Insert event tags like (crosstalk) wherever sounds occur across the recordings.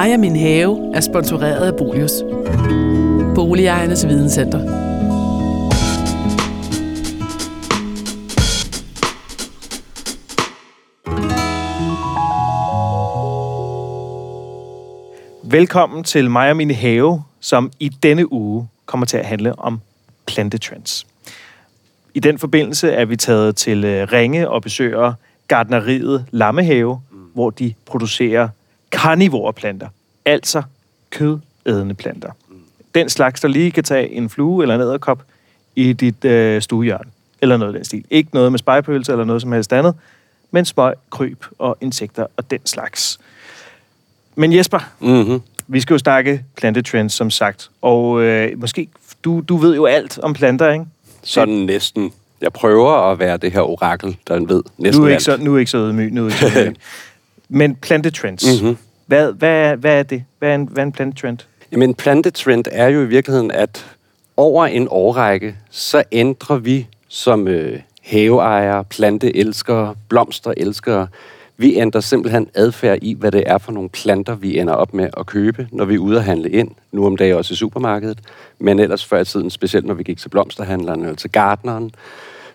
Mig og min have er sponsoreret af Bolius. Boligejernes Videnscenter. Velkommen til mig og min have, som i denne uge kommer til at handle om plantetrends. I den forbindelse er vi taget til øh, Ringe og besøger gardneriet Lammehave, hvor de producerer karnivore planter, altså kødædende planter. Den slags, der lige kan tage en flue eller en æderkop i dit øh, stuehjørne, eller noget af den stil. Ikke noget med spejpølse eller noget som helst andet, men smøg, kryb og insekter og den slags. Men Jesper, Mm-hmm. vi skal jo snakke plantetrends, som sagt. Og øh, måske, du, du ved jo alt om planter, ikke? Sådan næsten. Jeg prøver at være det her orakel, der ved næsten Nu er ikke alt. så, nu er ikke så ydmyg. Nu er ikke så ydmyg. (laughs) Men plantetrends, Mhm. hvad, hvad, er, hvad er det? Hvad er en, hvad er en plantetrend? Jamen, plantetrend er jo i virkeligheden, at over en årrække, så ændrer vi som øh, haveejere, planteelskere, blomsterelskere, vi ændrer simpelthen adfærd i, hvad det er for nogle planter, vi ender op med at købe, når vi er ude at handle ind. Nu om dagen også i supermarkedet, men ellers før i tiden, specielt når vi gik til blomsterhandleren eller til gartneren,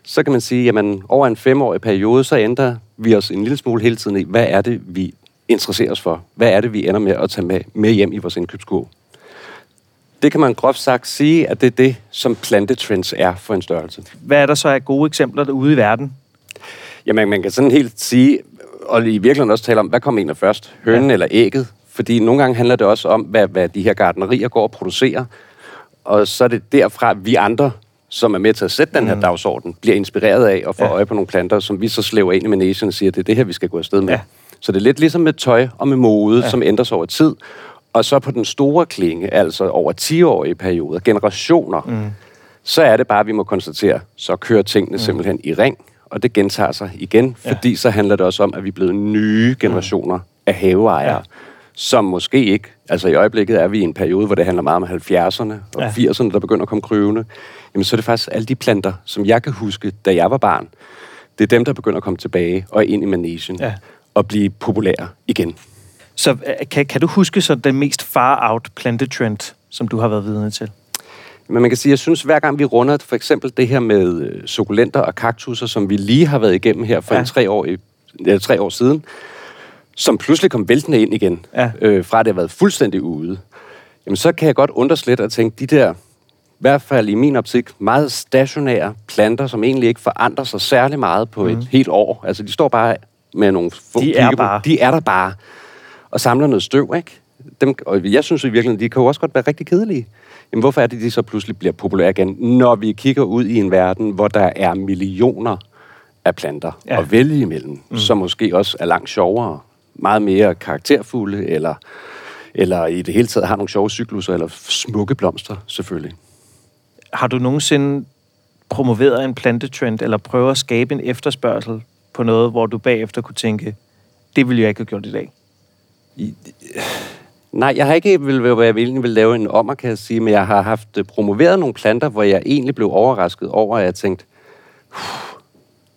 så kan man sige, jamen over en femårig periode, så ændrer vi os en lille smule hele tiden i, hvad er det, vi interesserer os for? Hvad er det, vi ender med at tage med, med hjem i vores indkøbskurv? Det kan man groft sagt sige, at det er det, som plantetrends er for en størrelse. Hvad er der så af gode eksempler derude i verden? Jamen, man kan sådan helt sige, og i virkeligheden også tale om, hvad kommer egentlig først? Hønen ja. eller ægget? Fordi nogle gange handler det også om, hvad, hvad de her gardnerier går og producerer. Og så er det derfra, vi andre, som er med til at sætte den her dagsorden, bliver inspireret af og får Ja. øje på nogle planter, som vi så slæver ind i managen og siger, det er det her, vi skal gå afsted med. Ja. Så det er lidt ligesom med tøj og med mode, Ja. som ændrer sig over tid. Og så på den store klinge, altså over 10-årige perioder, generationer, mm. så er det bare, at vi må konstatere, så kører tingene mm. simpelthen i ring, og det gentager sig igen, Ja. fordi så handler det også om, at vi er blevet nye generationer mm. af haveejere, ja. som måske ikke, altså i øjeblikket er vi i en periode, hvor det handler meget om 70'erne og Ja. ja. 80'erne, der begynder at komme kryvende, jamen så er det faktisk alle de planter, som jeg kan huske, da jeg var barn, det er dem, der begynder at komme tilbage og ind i managen Ja. og blive populære igen. Så øh, kan, kan du huske så den mest far-out plantetrend, som du har været vidne til? Men man kan sige, jeg synes, hver gang vi runder for eksempel det her med øh, sukulenter og kaktusser, som vi lige har været igennem her for Ja. ja. en tre, år, i- eller tre år siden, som pludselig kom væltende ind igen, Ja. øh, fra at det har været fuldstændig ude, jamen så kan jeg godt undres lidt og tænke, de der, i hvert fald i min optik, meget stationære planter, som egentlig ikke forandrer sig særlig meget på mm. et helt år. Altså, de står bare med nogle få De er bare. De er der bare. Og samler noget støv, ikke? Dem, og jeg synes i virkeligheden, de kan jo også godt være rigtig kedelige. Jamen, hvorfor er det, de så pludselig bliver populære igen, når vi kigger ud i en verden, hvor der er millioner af planter ja. at vælge imellem, mm. som måske også er langt sjovere, meget mere karakterfulde, eller, eller i det hele taget har nogle sjove cykluser, eller smukke blomster, selvfølgelig. Har du nogensinde promoveret en plantetrend, eller prøvet at skabe en efterspørgsel på noget, hvor du bagefter kunne tænke, det ville jeg ikke have gjort i dag? Nej, jeg har ikke vil, hvor jeg egentlig vil lave en ommer, kan jeg sige, men jeg har haft øh, promoveret nogle planter, hvor jeg egentlig blev overrasket over, at jeg tænkte, "Huh,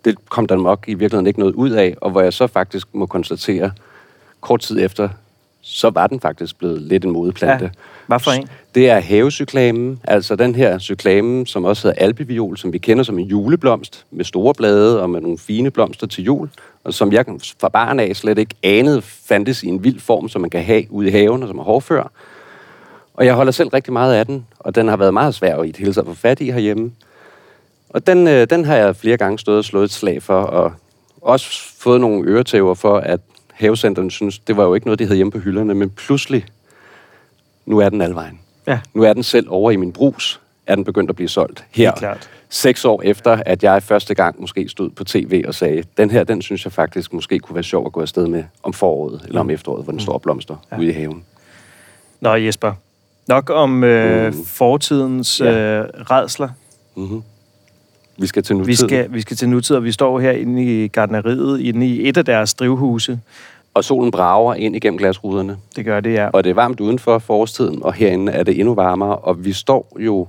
det kom der nok i virkeligheden ikke noget ud af, og hvor jeg så faktisk må konstatere, kort tid efter, så var den faktisk blevet lidt en modeplante. Ja. Hvad for en? Det er havecyklamen, altså den her cyklamen, som også hedder alpeviol, som vi kender som en juleblomst, med store blade og med nogle fine blomster til jul, og som jeg fra barn af slet ikke anede fandtes i en vild form, som man kan have ude i haven, og som er hårdfør. Og jeg holder selv rigtig meget af den, og den har været meget svær at i det hele taget få fat i herhjemme. Og den, øh, den har jeg flere gange stået og slået et slag for, og også fået nogle øretæver for, at havecenterne synes, det var jo ikke noget, de havde hjemme på hylderne, men pludselig, nu er den alle vejen. Ja, Nu er den selv over i min brus, er den begyndt at blive solgt her. Helt klart. Seks år efter, at jeg første gang måske stod på tv og sagde, den her, den synes jeg faktisk måske kunne være sjov at gå afsted med om foråret eller om efteråret, hvor den står og blomster ja. ude i haven. Nå Jesper, nok om øh, Mm. fortidens Ja. øh, redsler. Mm-hmm. Vi skal til nutiden. Vi skal, vi skal til nutid, og vi står her inde i gardneriet, inde i et af deres drivhuse. Og solen brager ind igennem glasruderne. Det gør det, ja. Og det er varmt udenfor forårstiden, og herinde er det endnu varmere. Og vi står jo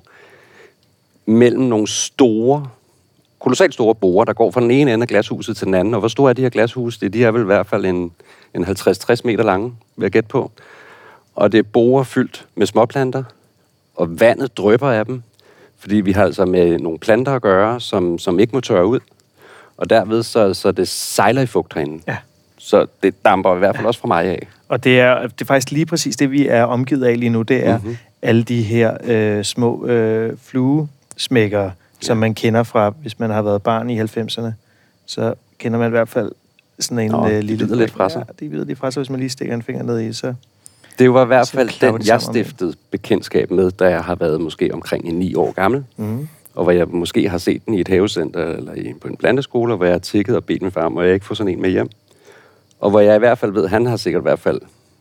mellem nogle store, kolossalt store borer, der går fra den ene ende af glashuset til den anden. Og hvor store er de her glashuse? Det, de er vel i hvert fald en, en 50-60 meter lange, vil jeg gætte på. og det er borer fyldt med småplanter, og vandet drøber af dem, fordi vi har altså med nogle planter at gøre, som, som ikke må tørre ud, og derved så, så det sejler i fugt herinde. Ja. Så det damper i hvert fald også fra mig af. Og det er, det er faktisk lige præcis det, vi er omgivet af lige nu. Det er mm-hmm. alle de her øh, små øh, fluesmækker, ja. som man kender fra, hvis man har været barn i 90'erne. Så kender man i hvert fald sådan en Nå, øh, de lille... bider lidt fra sig. Ja, de bider lidt fra sig, hvis man lige stikker en finger ned i, så... Det var i hvert fald den, det jeg stiftede bekendtskab med, da jeg har været måske omkring en ni år gammel. Mm. Og hvor jeg måske har set den i et havecenter eller i, på en planteskole, hvor jeg har tækket og bedt min far, må jeg ikke få sådan en med hjem? Og hvor jeg i hvert fald ved, han har sikkert i hvert fald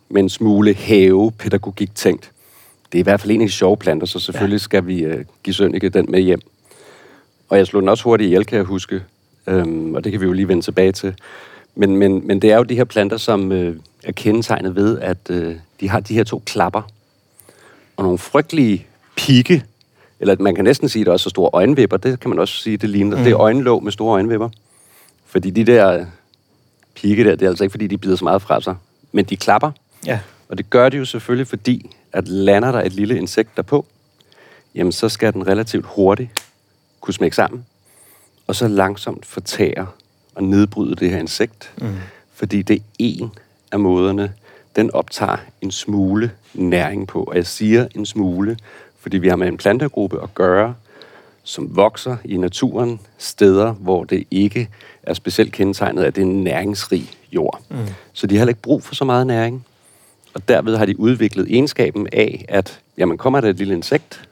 med en smule havepædagogik tænkt. Det er i hvert fald en af de sjove planter, så selvfølgelig ja. skal vi uh, give Sønneke den med hjem. Og jeg slog den også hurtigt ihjel, kan jeg huske. Øhm, og det kan vi jo lige vende tilbage til. Men, men, men det er jo de her planter, som øh, er kendetegnet ved, at øh, de har de her to klapper. Og nogle frygtelige pigge, eller man kan næsten sige, at der er også så store øjenvipper. Det kan man også sige, det ligner. Mm. Det er øjenlåg med store øjenvipper. Fordi de der pigge der, det er altså ikke, fordi de bider så meget fra sig. Men de klapper. Ja. Og det gør de jo selvfølgelig, fordi at lander der et lille insekt derpå, jamen så skal den relativt hurtigt kunne smække sammen, og så langsomt fortære og nedbryde det her insekt, mm. fordi det er en af måderne, den optager en smule næring på. Og jeg siger en smule, fordi vi har med en plantegruppe at gøre, som vokser i naturen, steder, hvor det ikke er specielt kendetegnet, at det er en næringsrig jord. Mm. Så de har heller ikke brug for så meget næring. Og derved har de udviklet egenskaben af, at jamen, kommer der et lille insekt,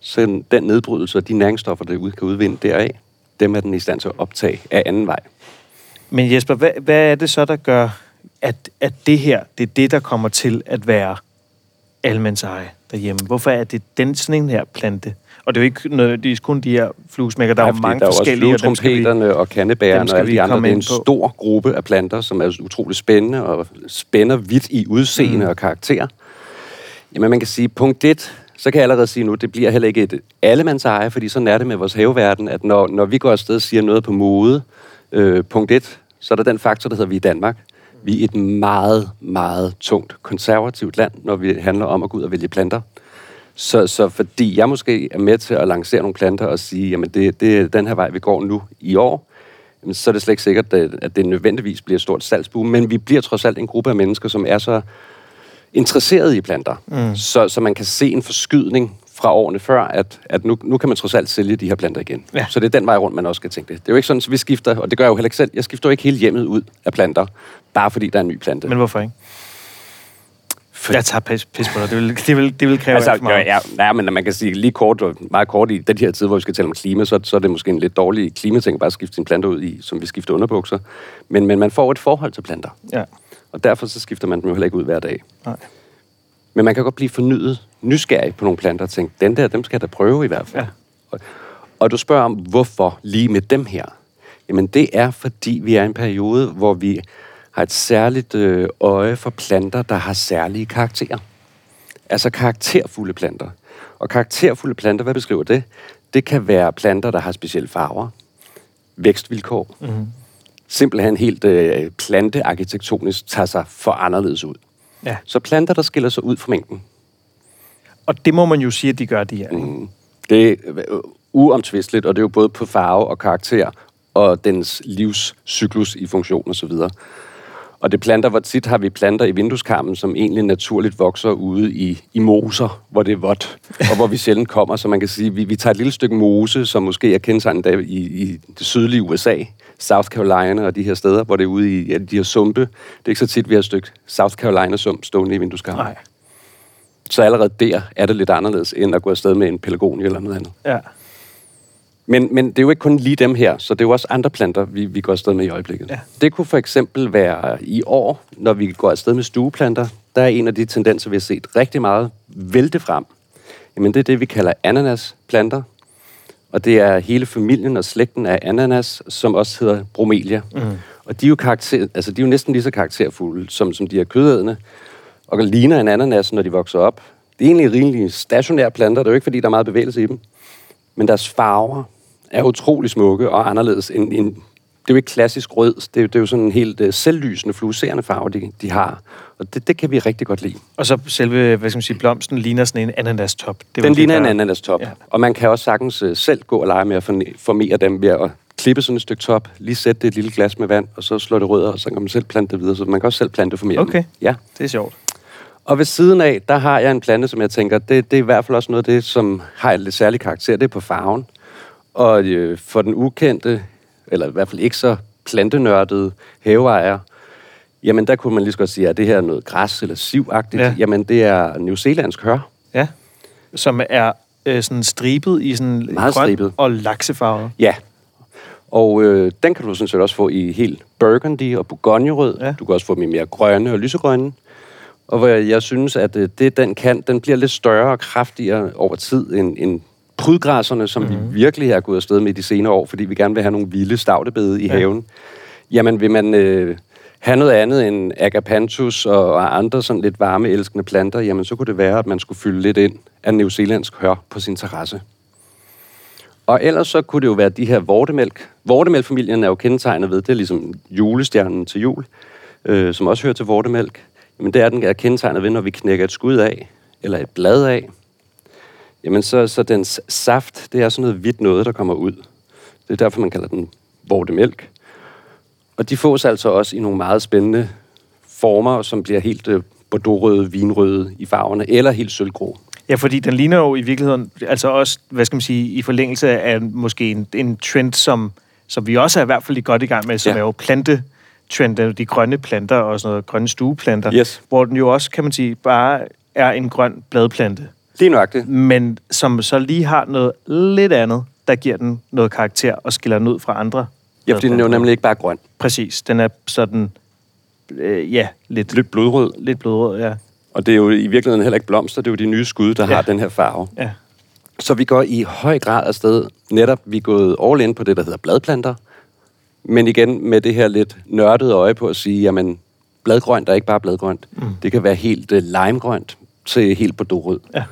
så den nedbrydelse og de næringsstoffer, der ud- kan udvinde deraf, dem er den i stand til at optage af anden vej. Men Jesper, hvad, hvad er det så, der gør, at, at det her, det er det, der kommer til at være almandseje derhjemme? Hvorfor er det den sådan en her plante? Og det er jo ikke noget, det er kun de her fluesmækker, der Ja, er jo mange der er forskellige. skal vi- flyvetrompeterne og kandebærerne og alle vi de andre. Det er en stor gruppe af planter, som er utrolig spændende og spænder vidt i udseende mm. og karakter. Jamen man kan sige, punkt 1, så kan jeg allerede sige nu, det bliver heller ikke et allemandseje, fordi sådan er det med vores haveverden, at når, når vi går afsted og siger noget på mode, øh, punkt 1, så er der den faktor, der hedder, vi er i Danmark. Vi er et meget, meget tungt konservativt land, når vi handler om at gå ud og vælge planter. Så, så fordi jeg måske er med til at lancere nogle planter og sige, jamen det, det er den her vej, vi går nu i år, jamen så er det slet ikke sikkert, at det nødvendigvis bliver et stort salgsboom, men vi bliver trods alt en gruppe af mennesker, som er så interesseret i planter. Mm. Så, så man kan se en forskydning fra årene før, at, at nu, nu kan man trods alt sælge de her planter igen. Ja. Så det er den vej rundt, man også skal tænke det. Det er jo ikke sådan, at vi skifter, og det gør jeg jo heller ikke selv, jeg skifter jo ikke hele hjemmet ud af planter, bare fordi der er en ny plante. Men hvorfor ikke? For- Jeg tager pis, pis på dig. Det vil, det vil, det vil kræve Altså, for meget. ja, ja, ja, men man kan sige lige kort, og meget kort i den her tid, hvor vi skal tale om klima, så, så er det måske en lidt dårlig klimating bare at skifte sine planter ud i, som vi skifter underbukser. Men, men man får et forhold til planter, Ja. og derfor så skifter man dem jo heller ikke ud hver dag. Nej. Men man kan godt blive fornyet, nysgerrig på nogle planter og tænke, den der, dem skal jeg da prøve i hvert fald. Ja. Og, og du spørger om, hvorfor lige med dem her? Jamen det er, fordi vi er i en periode, hvor vi har et særligt øh, øje for planter, der har særlige karakterer. Altså karakterfulde planter. Og karakterfulde planter, hvad beskriver det? Det kan være planter, der har specielle farver, vækstvilkår, mm-hmm. simpelthen helt øh, plantearkitektonisk tager sig for anderledes ud. ja. Så planter, der skiller sig ud fra mængden. Og det må man jo sige, at de gør, de her. Mm. Det er uomtvisteligt, og det er jo både på farve og karakter, og dens livscyklus i funktion osv. Og det planter, hvor tit har vi planter i vindueskarmen, som egentlig naturligt vokser ude i, i moser, hvor det er vådt, og hvor vi (laughs) sjældent kommer. Så man kan sige, vi, vi tager et lille stykke mose, som måske er kendetegnet der i, i det sydlige USA, South Carolina og de her steder, hvor det er ude i ja, de her sumpe. Det er ikke så tit, vi har et stykke South Carolina-sump stående i vindueskarmen. Nej. Så allerede der er det lidt anderledes, end at gå afsted med en pelargonie eller noget andet. Ja. Men, men det er jo ikke kun lige dem her, så det er jo også andre planter, vi, vi går afsted med i øjeblikket. Ja. Det kunne for eksempel være i år, når vi går afsted med stueplanter, der er en af de tendenser, vi har set rigtig meget vælte frem. Jamen det er det, vi kalder ananasplanter. Og det er hele familien og slægten af ananas, som også hedder bromelia. Mm. Og de er, jo karakter, altså de er jo næsten lige så karakterfulde, som, som de her kødædende, og ligner en ananas, når de vokser op. Det er egentlig rimelig stationære planter, det er jo ikke, fordi der er meget bevægelse i dem. Men deres farver er utrolig smukke og anderledes end, end det er jo ikke klassisk rød. Det er, jo- det er jo sådan en helt uh, selvlysende, fluorescerende farve, de, de har. Og det, det kan vi rigtig godt lide. Og så selve, hvad skal man sige, blomsten ligner sådan en ananas-top. Det Den ligner det, en der- ananas top. Ja. Og man kan også sagtens uh, selv gå og lege med at formere dem ved at klippe sådan et stykke top, lige sætte det i et lille glas med vand, og så slå det rødder, og så kan man selv plante det videre. Så man kan også selv plante og formere Okay. dem. Ja. Det er sjovt. Og ved siden af, der har jeg en plante, som jeg tænker, det, det er i hvert fald også noget af det, som har en lidt særlig karakter, det er på farven. Og øh, for den ukendte, eller i hvert fald ikke så plantenørdede haveejer, jamen der kunne man lige så godt sige, at det her er noget græs eller sivagtigt. Ja. Ja. Jamen det er New Zealandsk hør. Ja. Som er øh, sådan stribet i sådan Meget grøn stribet. og laksefarvet. Ja. Og øh, den kan du sådan set også få i helt burgundy og bourgognerød. Ja. Du kan også få dem i mere grønne og lysegrønne. Og hvor jeg, jeg synes, at øh, det, den kan, den bliver lidt større og kraftigere over tid end, end prydgræsserne, som mm-hmm. vi virkelig er gået afsted med de senere år, fordi vi gerne vil have nogle vilde stavtebede i Ja. haven. Jamen, vil man øh, have noget andet end agapanthus og, og andre sådan lidt varmeelskende planter, jamen så kunne det være, at man skulle fylde lidt ind af New Zealandsk hør på sin terrasse. Og ellers så kunne det jo være de her vortemælk. Vortemælkfamilien er jo kendetegnet ved, det er ligesom julestjernen til jul, øh, som også hører til vortemælk. Men det er den er kendetegnet ved, når vi knækker et skud af, eller et blad af, jamen så, så den saft, det er sådan noget hvidt noget, der kommer ud. Det er derfor, man kalder den vortemælk. Og de fås altså også i nogle meget spændende former, som bliver helt øh, bordeauxrøde, vinrøde i farverne, eller helt sølvgrå. Ja, fordi den ligner jo i virkeligheden, altså også, hvad skal man sige, i forlængelse af måske en, en trend, som, som vi også er i hvert fald godt i gang med, som ja. Er jo plantetrenden, de grønne planter og sådan noget, grønne stueplanter, Yes. hvor den jo også, kan man sige, bare er en grøn bladplante, Lige nøjagtigt. men som så lige har noget lidt andet, der giver den noget karakter og skiller den ud fra andre. Ja, fordi den er jo nemlig ikke bare grøn. Præcis, den er sådan, øh, ja, lidt, Lidt blodrød. lidt blodrød, ja. Og det er jo i virkeligheden heller ikke blomster, det er jo de nye skud, der ja. har den her farve. ja. Så vi går i høj grad afsted. Netop, vi er gået all in på det, der hedder bladplanter. Men igen med det her lidt nørdede øje på at sige, jamen, bladgrønt er ikke bare bladgrønt. Mm. Det kan være helt uh, limegrønt til helt bordeauxrød. Ja.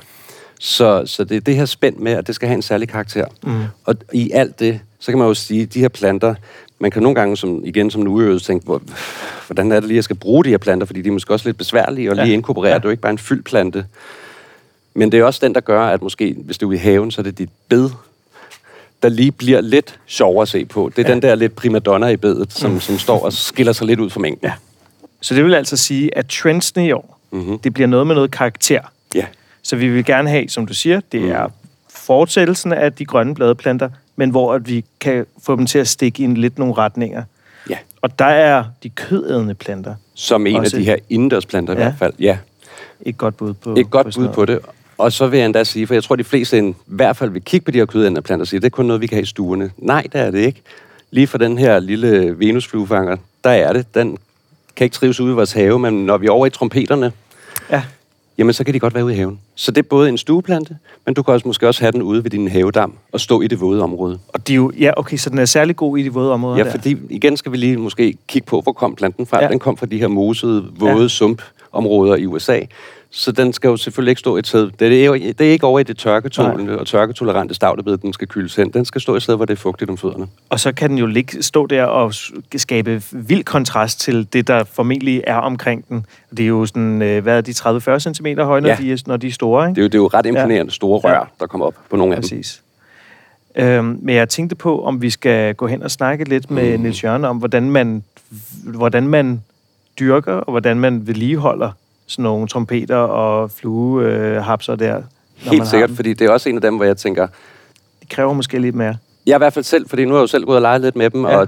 Så, så det er det her spænd med, at det skal have en særlig karakter. Mm. Og i alt det, så kan man jo sige, at de her planter, man kan nogle gange, som, igen som en uøvet, tænke, hvor, hvordan er det lige, jeg skal bruge de her planter, fordi de er måske også lidt besværlige at Ja. lige inkorporere. Ja. Det er jo ikke bare en fyldt plante. Men det er også den, der gør, at måske, hvis du er i haven, så er det dit bed, der lige bliver lidt sjovere at se på. Det er Ja. den der lidt primadonna i bedet, som, mm. som står og skiller sig lidt ud fra mængden. Ja. Så det vil altså sige, at trendsene i år, Mhm. det bliver noget med noget karakter. ja. Så vi vil gerne have, som du siger, det Mm. er fortsættelsen af de grønne bladplanter, men hvor at vi kan få dem til at stikke i en lidt nogle retninger. ja. Og der er de kødædende planter Som en Også- af de her indendørsplanter i Ja. hvert fald. Ja. et godt bud på. Et godt på bud på det. Og så vil jeg endda sige, for jeg tror, de fleste i hvert fald vil kigge på de her kødændende planter og sige, det er kun noget, vi kan have i stuerne. Nej, det er det ikke. Lige for den her lille venusfluefanger, der er det. Den kan ikke trives ude i vores have, men når vi er over i trompeterne, Ja, jamen så kan de godt være ude i haven. Så det er både en stueplante, men du kan også måske også have den ude ved din havedam og stå i det våde område. og de er jo, ja, okay, så den er særlig god i de våde områder Ja, der. fordi igen skal vi lige måske kigge på, hvor kom planten fra. Ja. Den kom fra de her mosede, våde ja. sumpområder i USA. Så den skal jo selvfølgelig ikke stå et sted. Det er, det er ikke over i det tørketålende og tørketolerante stavlebed, den skal kyldes hen. Den skal stå et sted, hvor det er fugtigt om fødderne. Og så kan den jo ligge, stå der og skabe vild kontrast til det, der formentlig er omkring den. Det er jo sådan, øh, hvad er de, 30-40 cm høje, når, Ja. de er, når de er store, ikke? Det er jo, det er jo ret imponerende store rør, Ja. der kommer op på nogle af dem. Præcis. Øhm, men jeg tænkte på, om vi skal gå hen og snakke lidt med mm. Niels Jørgen om, hvordan man, hvordan man dyrker, og hvordan man vedligeholder sådan nogle trompeter og fluehapser der. når man Helt sikkert, fordi det er også en af dem, hvor jeg tænker, Det kræver måske lidt mere. Jeg er i hvert fald selv, fordi nu har jeg jo selv gået og leget lidt med dem, Ja. og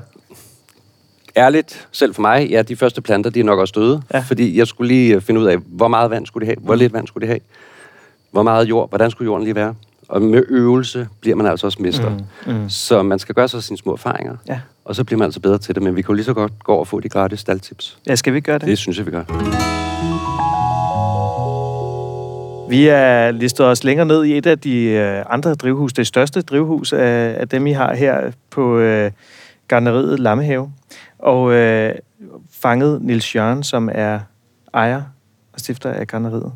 ærligt, selv for mig, ja, de første planter, de er nok også døde. Ja. Fordi jeg skulle lige øh, finde ud af, hvor meget vand skulle de have, hvor lidt vand skulle de have, hvor meget jord, hvordan skulle jorden lige være. Og med øvelse bliver man altså også mester. Mm, mm. Så man skal gøre sig sine små erfaringer, Ja. og så bliver man altså bedre til det. Men vi kan jo lige så godt gå og få de gratis staldtips. ja, skal vi gøre det? Det synes jeg, vi gør. Vi er listet os længere ned i et af de øh, andre drivhus, det største drivhus af, af dem, I har her på øh, garneriet Lammehave. Og øh, fanget Nils Jørgen, som er ejer og stifter af garneriet.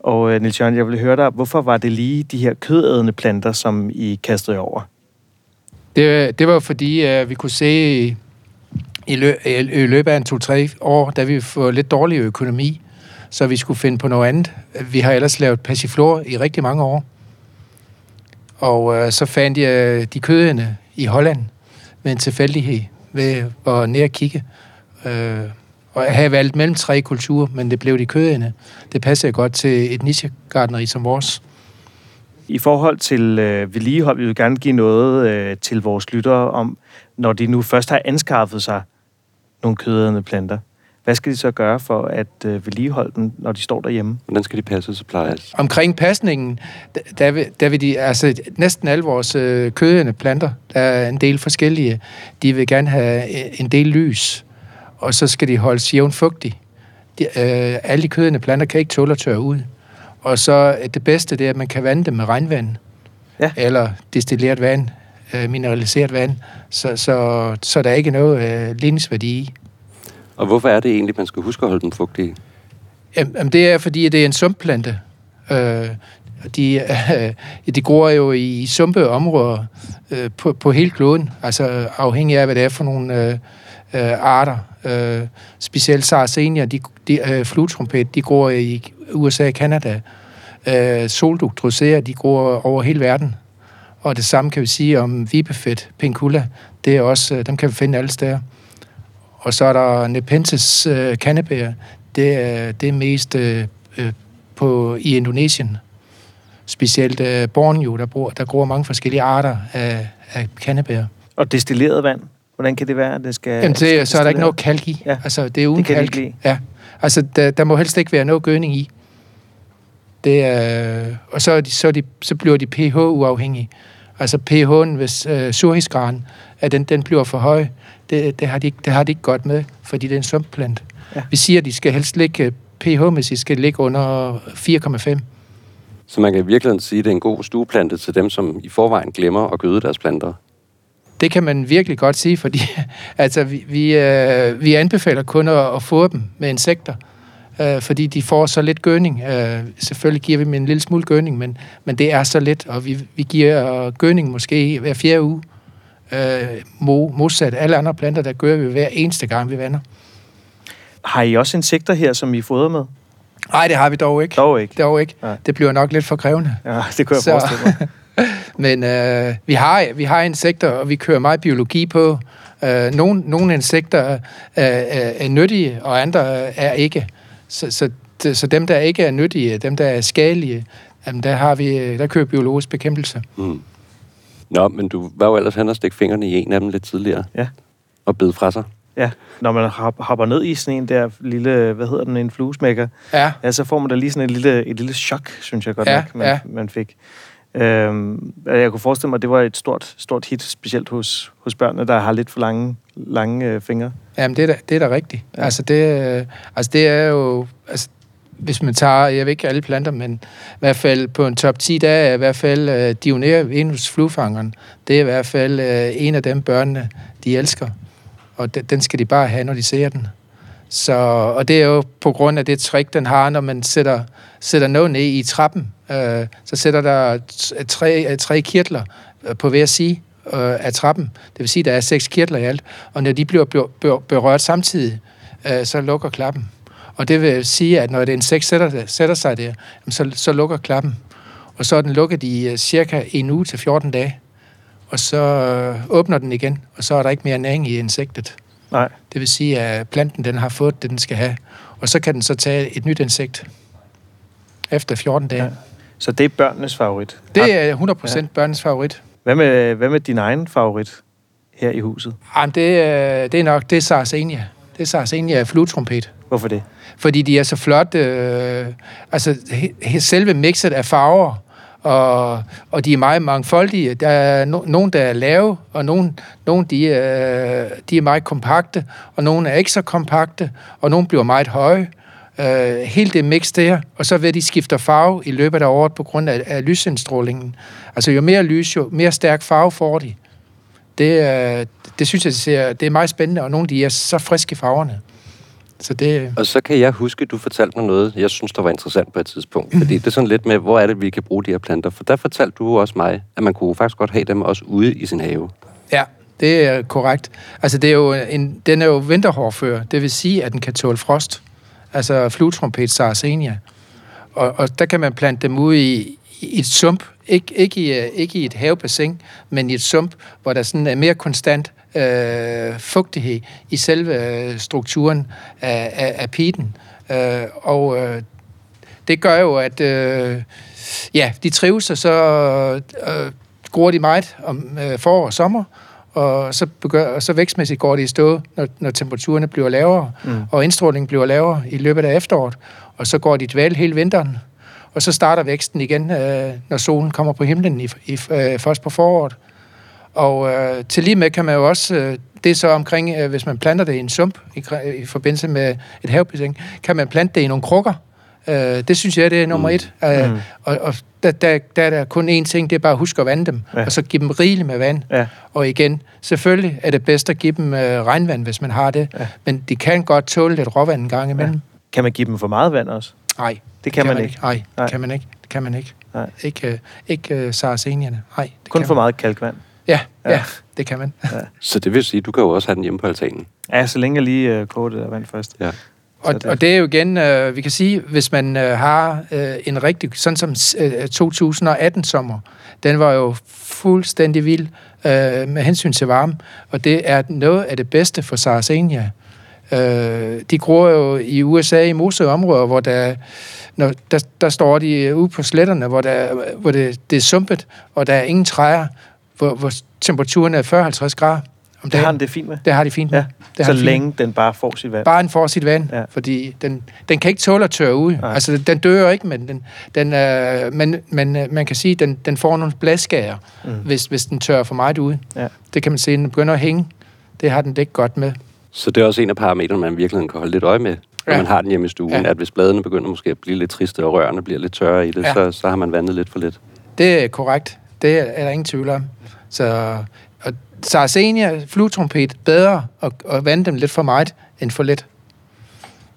Og øh, Nils Jørgen, jeg vil høre dig, hvorfor var det lige de her kødædende planter, som I kastede jer over? Det, det var fordi, øh, vi kunne se i, lø, i løbet af en to-tre år, da vi får lidt dårlig økonomi, så vi skulle finde på noget andet. Vi har ellers lavet passiflor i rigtig mange år. Og øh, så fandt jeg øh, de kødende i Holland med en tilfældighed ved at ned og kigge. Øh, og jeg havde valgt mellem tre kulturer, men det blev de kødende. Det passede godt til et nichegardneri som vores. I forhold til øh, vedligehold, vi vil gerne give noget øh, til vores lyttere om, når de nu først har anskaffet sig nogle kødende planter. Hvad skal de så gøre for at øh, vedligeholde dem, når de står derhjemme? Hvordan skal de passes og plejes? Omkring pasningen, der, vil, der vil de, altså næsten alle vores øh, kødende planter, der er en del forskellige, de vil gerne have øh, en del lys, og så skal de holdes jævnt fugtig. De, øh, alle de kødende planter kan ikke tåle at tørre ud. Og så det bedste, det er, at man kan vande dem med regnvand. Ja. Eller destilleret vand, øh, mineraliseret vand, så, så, så der er ikke noget øh, ligningsværdi i. Og hvorfor er det egentlig, man skal huske at holde dem fugtige? Jamen, det er, fordi det er en sumpplante. Øh, de, øh, de gror jo i sumpe områder øh, på, på hele kloden, altså afhængig af, hvad det er for nogle øh, øh, arter. Øh, specielt Saracenia, de, de, øh, fluttrompet, de gror i USA og Canada. Øh, Solduk drosea, de gror over hele verden. Og det samme kan vi sige om vibefedt, pinkula. det er også, øh, dem kan vi finde alle steder. Og så er der Nepenthes øh, kannebær. Det er, det er mest øh, øh, på, i Indonesien. Specielt øh, Borneo, der, bor, der gror mange forskellige arter af, af kannebær. Og destilleret vand? Hvordan kan det være, at det skal... Jamen, det, så er der ikke noget kalk i. Ja. Altså, det er uden Det kan de kalk. lide. Ja. Altså, der, der må helst ikke være noget gødning i. Det er, og så, er de, så, er de, så bliver de pH-uafhængige. Altså pH'en, hvis øh, surhisgraden, at den, den bliver for høj, det, det, har de, ikke- det har de ikke godt med, fordi det er en sumpplant. Ja. Vi siger, at de skal helst ligge, pH-mæssigt skal ligge under 4,5. Så man kan i virkeligheden sige, at det er en god stueplante til dem, som i forvejen glemmer at gøde deres planter. Det kan man virkelig godt sige, fordi (laughs) altså, vi, vi, øh, vi anbefaler kun at, at få dem med insekter, øh, fordi de får så lidt gødning. Øh, selvfølgelig giver vi dem en lille smule gødning, men, men det er så lidt, og vi, vi giver gødning måske hver fjerde uge. Øh, mo, modsat alle andre planter, der gør vi hver eneste gang, vi vander. Har I også insekter her, som I fodrer med? Nej, det har vi dog ikke. Dog ikke. Dog ikke. Nej. Det bliver nok lidt for krævende. Ja, det kunne jeg Så- forestille mig. (laughs) Men øh, vi, har, vi har insekter, og vi kører meget biologi på. Øh, nogle, nogle insekter er, er, er nyttige, og andre er ikke. Så, så, så dem, der ikke er nyttige, dem, der er skadelige, jamen, der, har vi, der kører biologisk bekæmpelse. Mm. Nå, men du var jo ellers hen og stikke fingrene i en af dem lidt tidligere. Ja. Og bed fra sig. Ja, når man hop- hopper ned i sådan en der lille, hvad hedder den, en fluesmækker, Ja, ja, så får man da lige sådan et lille, et lille chok, synes jeg godt Ja, nok, man, ja. man fik. Øhm, jeg kunne forestille mig, at det var et stort, stort hit, specielt hos, hos børnene, der har lidt for lange, lange øh, fingre. jamen, det er da, det er da rigtigt. Ja. Altså, det, øh, altså, det er jo... Altså, hvis man tager, jeg ved ikke alle planter, men i hvert fald på en top 10, der er i hvert fald øh, Dionea Venus fluefangeren. Det er i hvert fald øh, en af dem børnene, de elsker. Og de, den skal de bare have, når de ser den. Så, og det er jo på grund af det trick, den har, når man sætter, sætter noget ned i trappen. Øh, så sætter der tre, øh, tre kirtler øh, på hver side øh, af trappen. Det vil sige, at der er seks kirtler i alt. Og når de bliver berørt samtidig, øh, så lukker klappen. Og det vil sige, at når et insekt sætter, sætter sig der, så, så lukker klappen. Og så er den lukket i øh, cirka en uge til 14 dage. Og så øh, åbner den igen, og så er der ikke mere næring i insektet. Nej. Det vil sige, at planten den har fået det, den skal have. Og så kan den så tage et nyt insekt efter 14 dage. Ja. Så det er børnenes favorit. Det er 100% ja. børnenes favorit. Hvad med, hvad med din egen favorit her i huset? Jamen, det, er- det er nok, det er Saracenia. Det er Saracenia fluttrompet. Hvorfor det? Fordi de er så flotte. Øh, altså, he, he, selve mixet af farver, og, og de er meget mangfoldige. Der er no, nogen, der er lave, og nogen, nogen de, øh, de er meget kompakte, og nogen er ikke så kompakte, og nogen bliver meget høje. Øh, helt det mix der, og så ved de skifter farve i løbet af året på grund af, af lysindstrålingen. Altså jo mere lys, jo mere stærk farve får de. Det, øh, det synes jeg, det, ser, det er meget spændende, og nogle de er så friske i farverne. Så det, Og så kan jeg huske, at du fortalte mig noget, jeg synes, der var interessant på et tidspunkt. Fordi det er sådan lidt med, hvor er det, vi kan bruge de her planter. For der fortalte du også mig, at man kunne faktisk godt have dem også ude i sin have. Ja, Det er korrekt. Altså, det er jo en, den er jo vinterhårdfører. Det vil sige, at den kan tåle frost. Altså fluetrompet Saracenia. Og, og der kan man plante dem ud i, i et sump. Ik, ikke, i, ikke i et havebassin, men i et sump, hvor der sådan er mere konstant øh, fugtighed i selve øh, strukturen af, af, af piten. Øh, og øh, det gør jo, at øh, ja, de trives, og så øh, gror de meget om øh, forår og sommer, og så, begynder, og så vækstmæssigt går det i stå, når, når temperaturerne bliver lavere, mm. og indstrålingen bliver lavere i løbet af efteråret, og så går de dvæl hele vinteren, og så starter væksten igen, øh, når solen kommer på himlen i, i, øh, først på foråret. Og øh, til lige med kan man jo også, øh, det er så omkring, øh, hvis man planter det i en sump i, i forbindelse med et havebassin, kan man plante det i nogle krukker. Øh, det synes jeg, det er nummer mm. et. Øh, mm. Og, og der, der, der er der kun én ting, det er bare at huske at vande dem, ja. og så give dem rigeligt med vand. Ja. Og igen, selvfølgelig er det bedst at give dem øh, regnvand, hvis man har det, ja. men de kan godt tåle lidt råvand en gang imellem. Ja. Kan man give dem for meget vand også? Nej. Det kan, man, man ikke. Nej, det kan man ikke. Det kan man ikke. Nej. Ikke, øh, ikke uh, saracenierne. Nej, det Kun for meget kalkvand? Ja, ja, ja, det kan man. Ja. (laughs) Så det vil sige, at du kan jo også have den hjemme på altanen? Ja, så længe jeg lige uh, koger det der vand først. Ja. Og, det. og det er jo igen, øh, vi kan sige, hvis man øh, har øh, en rigtig, sådan som øh, 2018-sommer, den var jo fuldstændig vild øh, med hensyn til varme, og det er noget af det bedste for Saracenia. Øh, de gror jo i USA i moseområder, hvor der, når, der, der står de ude på sletterne, hvor, der, hvor det, det er sumpet, og der er ingen træer, hvor, hvor temperaturen er 40-50 grader. Om det har den det fint med? Det har de fint med. Ja. Det så længe fint. den bare får sit vand? Bare den får sit vand, ja. fordi den, den kan ikke tåle at tørre ud. Nej. Altså, den dør ikke, men, den, den, øh, men, men øh, man kan sige, at den, den får nogle bladskager, mm. hvis, hvis den tørrer for meget ud. Ja. Det kan man se, den begynder at hænge. Det har den det ikke godt med. Så det er også en af parametrene, man virkelig kan holde lidt øje med, når ja. man har den hjemme i stuen, ja. at hvis bladene begynder måske at blive lidt triste, og rørene bliver lidt tørre i det, ja. så, så har man vandet lidt for lidt. Det er korrekt. Det er der ingen tvivl om. Så Saracenia, flutrompet, bedre at, at vande dem lidt for meget end for lidt.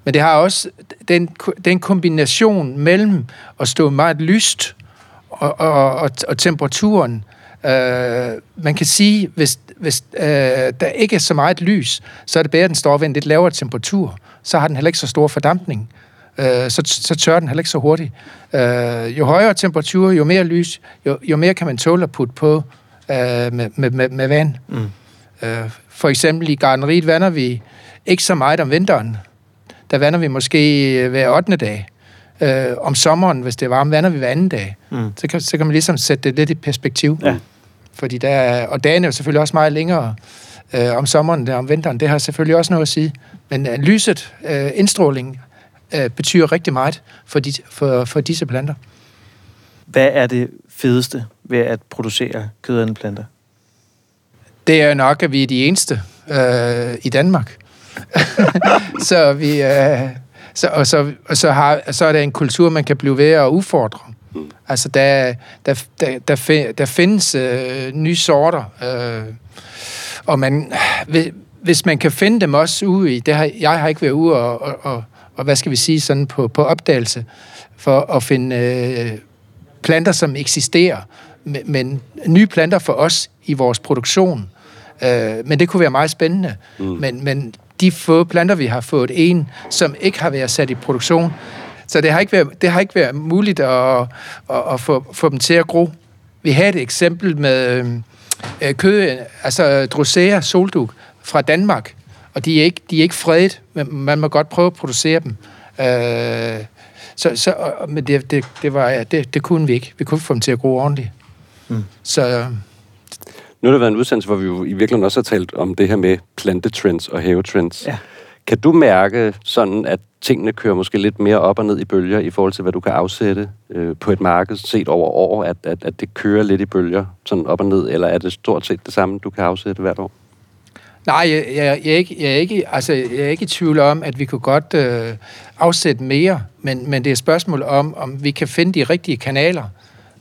Men det har også den, den kombination mellem at stå meget lyst og, og, og, og temperaturen. Øh, man kan sige, hvis, hvis øh, der ikke er så meget lys, så er det bedre, at den står ved en lidt lavere temperatur. Så har den heller ikke så stor fordampning. Uh, så, så tør den heller ikke så hurtigt. Uh, jo højere temperatur, jo mere lys, jo, jo mere kan man tåle at putte på øh, med, med, med, med vand. Mm. Øh, for eksempel i gardneriet vander vi ikke så meget om vinteren. Der vander vi måske hver 8. dag. Øh, om sommeren, hvis det er varmt, vander vi hver anden dag. Mm. Så, kan, så kan man ligesom sætte det lidt i perspektiv. Ja. Fordi der er, og dagen er jo selvfølgelig også meget længere øh, om sommeren, der om vinteren. Det har selvfølgelig også noget at sige. Men øh, lyset, øh, indstråling, øh, betyder rigtig meget for, de, for, for disse planter. Hvad er det fedeste ved at producere kødædende planter? Det er nok, at vi er de eneste øh, i Danmark. (laughs) så vi... Øh, så, og så, og så, har, så er det en kultur, man kan blive ved at udfordre. Altså, der, der, der, der, der findes øh, nye sorter, øh, og man, hvis man kan finde dem også ude i, det har, jeg har ikke været ude og, og, og, og hvad skal vi sige, sådan på, på opdagelse, for at finde øh, planter, som eksisterer, men nye planter for os i vores produktion. Øh, men det kunne være meget spændende. Mm. Men, men de få planter, vi har fået en, som ikke har været sat i produktion, så det har ikke været, det har ikke været muligt at, at, at få, få dem til at gro. Vi havde et eksempel med øh, kød, altså Drosea solduk fra Danmark, og de er ikke, de er ikke fredet, men man må godt prøve at producere dem. Øh, så, så, men det, det, det, var, det, det kunne vi ikke. Vi kunne få dem til at gro ordentligt. Mm. Så... Nu har der været en udsendelse, hvor vi jo i virkeligheden også har talt om det her med plantetrends og havetrends. Ja. Kan du mærke sådan, at tingene kører måske lidt mere op og ned i bølger i forhold til, hvad du kan afsætte øh, på et marked set over år, at, at, at det kører lidt i bølger sådan op og ned, eller er det stort set det samme, du kan afsætte hvert år? Nej, jeg, jeg, jeg, er ikke, jeg, er ikke, altså, jeg er ikke i tvivl om, at vi kunne godt øh, afsætte mere, men, men det er et spørgsmål om, om vi kan finde de rigtige kanaler.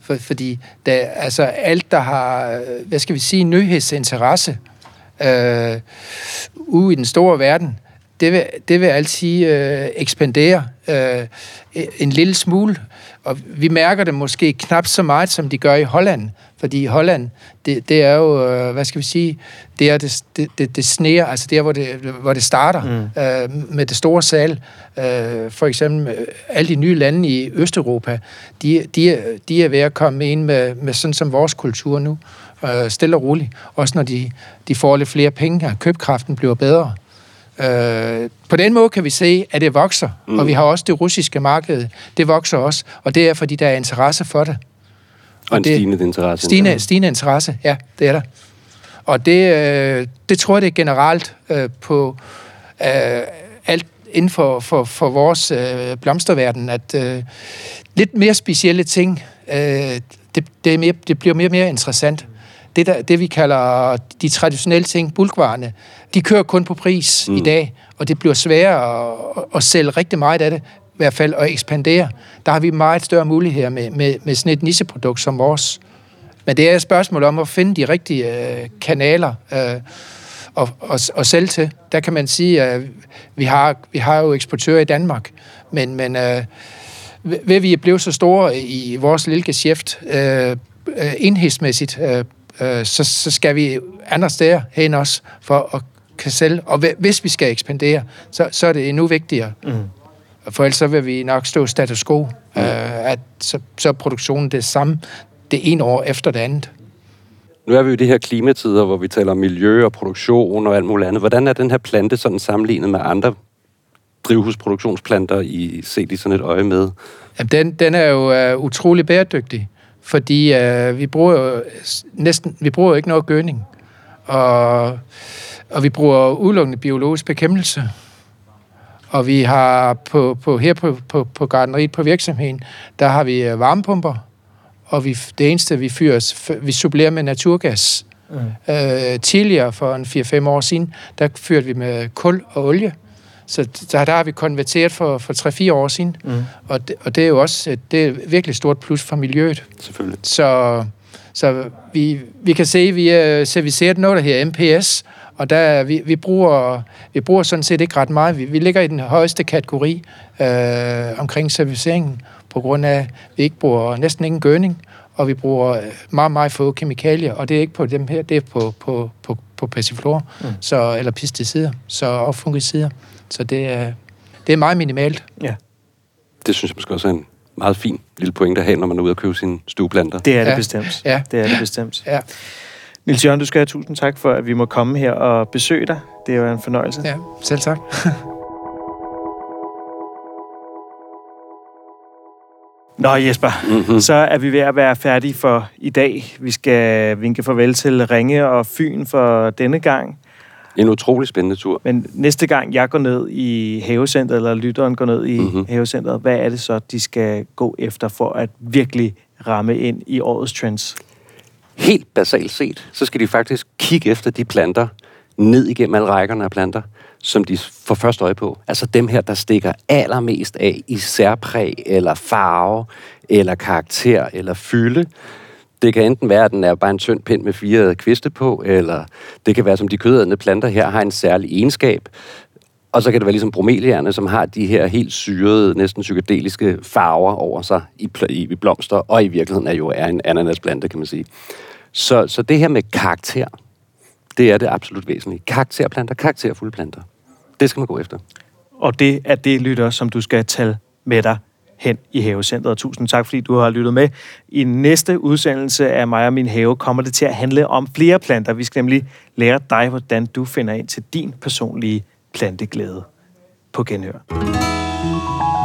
For, fordi der, altså, alt, der har, øh, hvad skal vi sige, nyhedsinteresse øh, ude i den store verden, det vil, det vil altid øh, ekspandere øh, en lille smule. Og vi mærker det måske knap så meget, som de gør i Holland. Fordi Holland, det, det er jo, øh, hvad skal vi sige, det er det, det, det, det sneer, altså der, hvor det, hvor det starter mm. øh, med det store sal. Øh, for eksempel øh, alle de nye lande i Østeuropa, de, de, de er ved at komme ind med, med sådan som vores kultur nu. Øh, stille og roligt. Også når de, de får lidt flere penge, og købkraften bliver bedre. Øh, på den måde kan vi se, at det vokser, mm. og vi har også det russiske marked, det vokser også, og det er, fordi der er interesse for det. Og, og en det, stigende interesse. Stigende, stigende interesse, ja, det er der. Og det, øh, det tror jeg, det er generelt øh, på øh, alt inden for, for, for vores øh, blomsterverden, at øh, lidt mere specielle ting, øh, det, det, er mere, det bliver mere og mere interessant. Det, der, det vi kalder de traditionelle ting, bulkvarerne, de kører kun på pris mm. i dag, og det bliver sværere at, at sælge rigtig meget af det, i hvert fald at ekspandere. Der har vi meget større muligheder med, med, med sådan et nicheprodukt som vores. Men det er et spørgsmål om at finde de rigtige øh, kanaler øh, og, og, og sælge til. Der kan man sige, at vi har, vi har jo eksportører i Danmark, men, men øh, ved vi er blevet så store i vores lille geschæft, øh, øh enhedsmæssigt, øh, øh, så, så skal vi andre steder hen også for at kan sælge. Og hvis vi skal ekspandere, så, så er det endnu vigtigere. Mm. For ellers så vil vi nok stå status quo, mm. øh, at så, så er produktionen det samme det ene år efter det andet. Nu er vi jo i de her klimatider, hvor vi taler om miljø og produktion og alt muligt andet. Hvordan er den her plante sådan sammenlignet med andre drivhusproduktionsplanter, I set i sådan et øje med? Jamen, den, den er jo uh, utrolig bæredygtig, fordi uh, vi bruger jo næsten vi bruger jo ikke noget gødning. Og og vi bruger udelukkende biologisk bekæmpelse. Og vi har på, på, her på, på, på gardneriet på virksomheden, der har vi øh, varmepumper, og vi, det eneste, vi fyrer, vi supplerer med naturgas. Mm. Øh, tidligere, for en 4-5 år siden, der fyrte vi med kul og olie. Så der, der har vi konverteret for, for 3-4 år siden. Mm. Og, det, og det er jo også det er virkelig stort plus for miljøet. Selvfølgelig. Så, så vi, vi kan se, at vi er serviceret noget, der her MPS, og der, vi, vi, bruger, vi bruger sådan set ikke ret meget. Vi, vi ligger i den højeste kategori øh, omkring serviceringen, på grund af, at vi ikke bruger næsten ingen gødning, og vi bruger meget, meget få kemikalier, og det er ikke på dem her, det er på, på, på, på passiflor, mm. så, eller pesticider, så, og fungicider. Så det er, det er meget minimalt. Ja. Det synes jeg måske også er en meget fin lille point at have, når man er ude og købe sine stueplanter. Det er det ja. bestemt. Ja. Det er det bestemt. Ja. Nils Jørgen, du skal have tusind tak for, at vi må komme her og besøge dig. Det er jo en fornøjelse. Ja, selv tak. (laughs) Nå Jesper, mm-hmm. så er vi ved at være færdige for i dag. Vi skal vinke farvel til Ringe og Fyn for denne gang. En utrolig spændende tur. Men næste gang jeg går ned i havecentret, eller lytteren går ned i mm-hmm. havecentret, hvad er det så, de skal gå efter for at virkelig ramme ind i årets trends? Helt basalt set, så skal de faktisk kigge efter de planter, ned igennem alle rækkerne af planter, som de får først øje på. Altså dem her, der stikker allermest af i særpræg, eller farve, eller karakter, eller fylde. Det kan enten være, at den er bare en tynd pind med fire kviste på, eller det kan være, som de kødædende planter her har en særlig egenskab. Og så kan det være ligesom bromelierne, som har de her helt syrede, næsten psykedeliske farver over sig i, i blomster, og i virkeligheden er jo er en ananasplante, kan man sige. Så, så det her med karakter, det er det absolut væsentlige. Karakterplanter, karakterfulde planter. Det skal man gå efter. Og det er det, lytter, som du skal tage med dig hen i havecentret. Tusind tak, fordi du har lyttet med. I næste udsendelse af mig og min have kommer det til at handle om flere planter. Vi skal nemlig lære dig, hvordan du finder ind til din personlige planteglæde. På genhør.